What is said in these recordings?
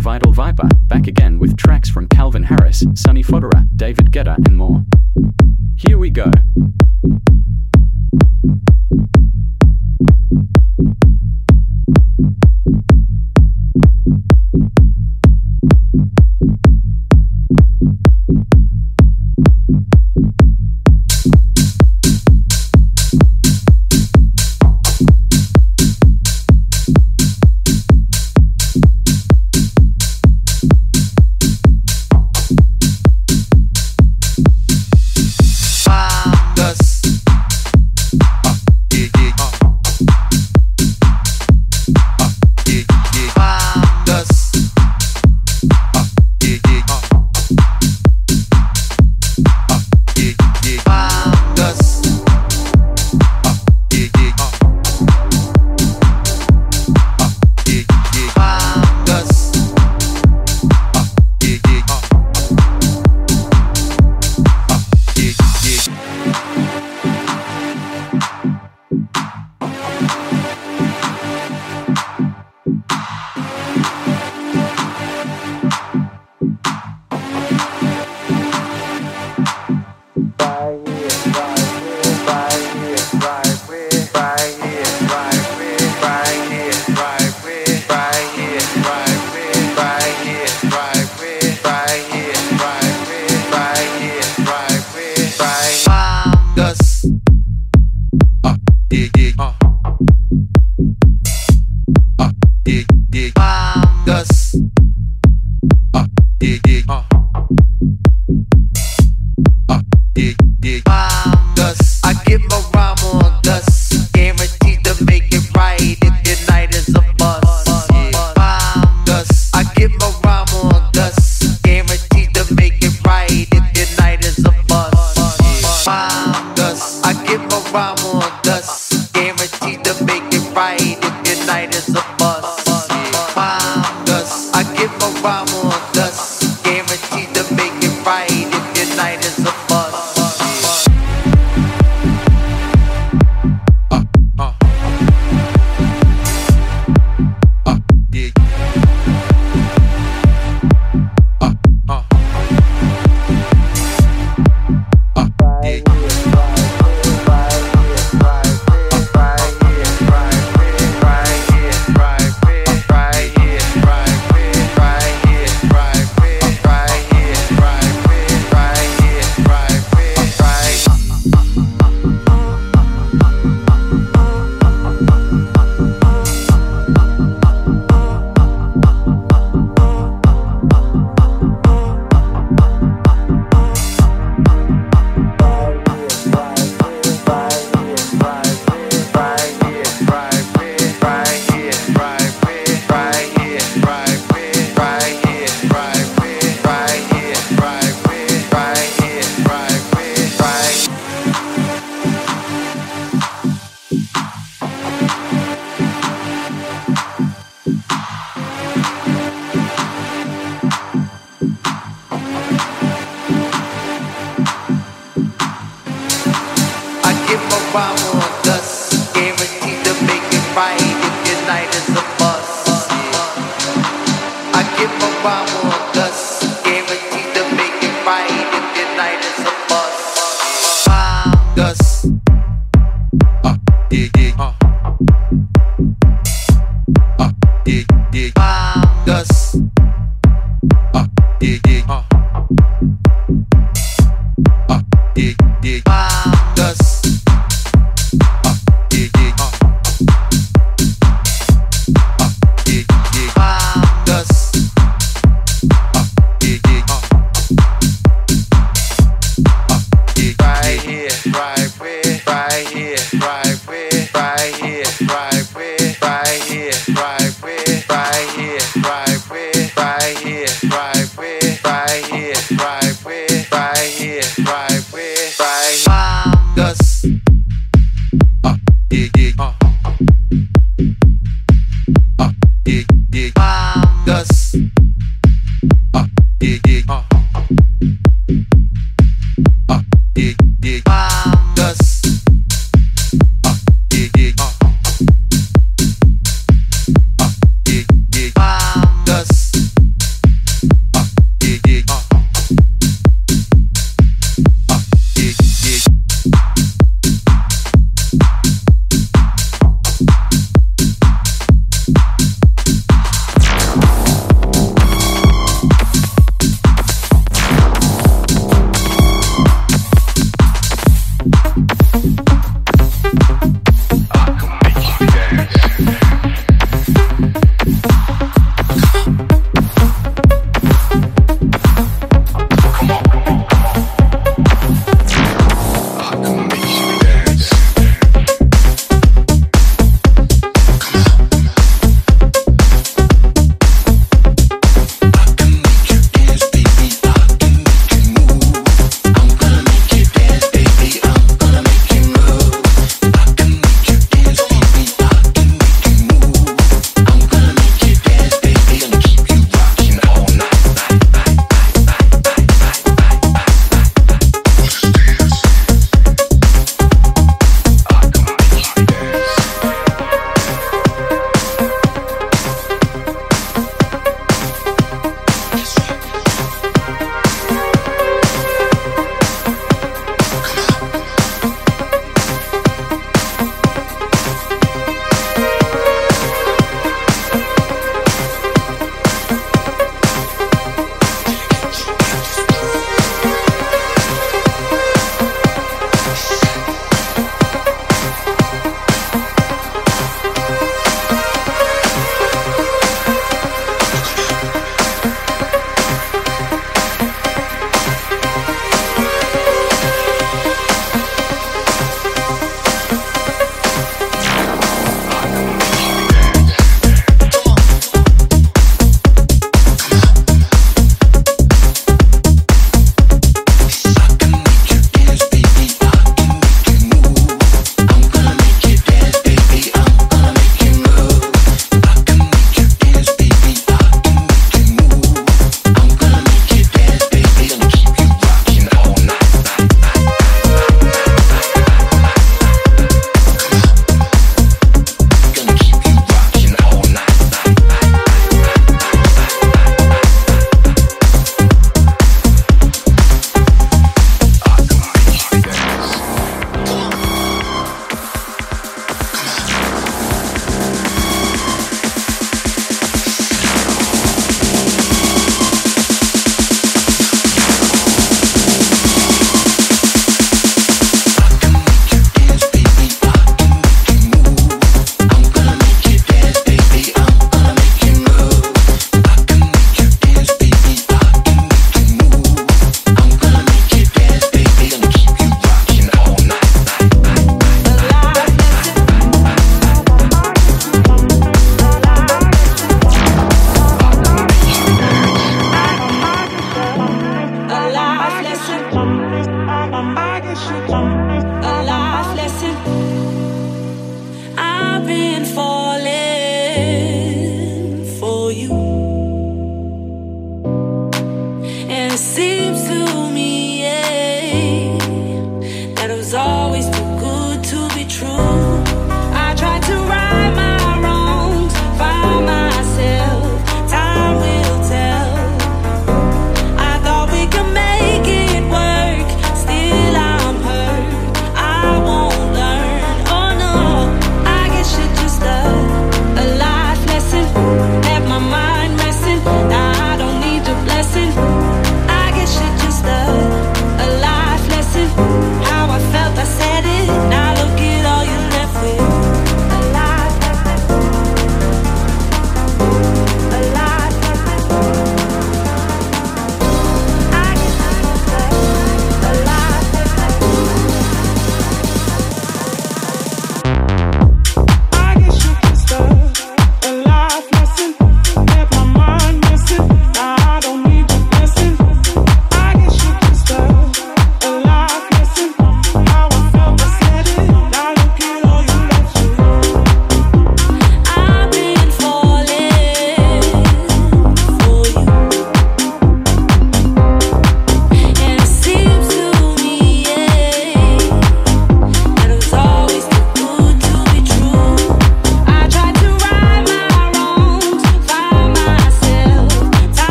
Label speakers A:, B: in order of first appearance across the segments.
A: Vital Viper, back again with tracks from Calvin Harris, Sonny Fodera, David Guetta, and more. Here we go.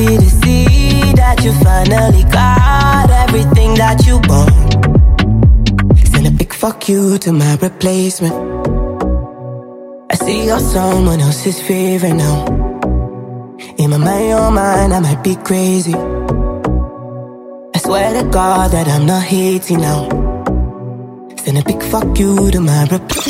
B: Happy to see that you finally got everything that you want. Send a big fuck you to my replacement. I see you're someone else's favorite now. In my mind, your mind, I might be crazy. I swear to God that I'm not hating now. Send a big fuck you to my replacement.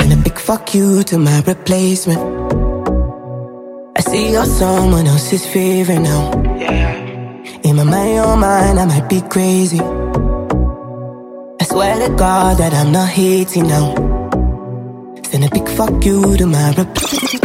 B: And a big fuck you to my replacement. I see you're someone else's favorite now. In my mind, your mind, I might be crazy. I swear to God that I'm not hating now. Send a big fuck you to my replacement.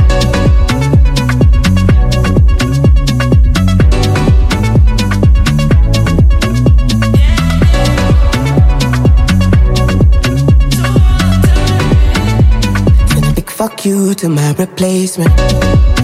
B: Fuck you to my replacement.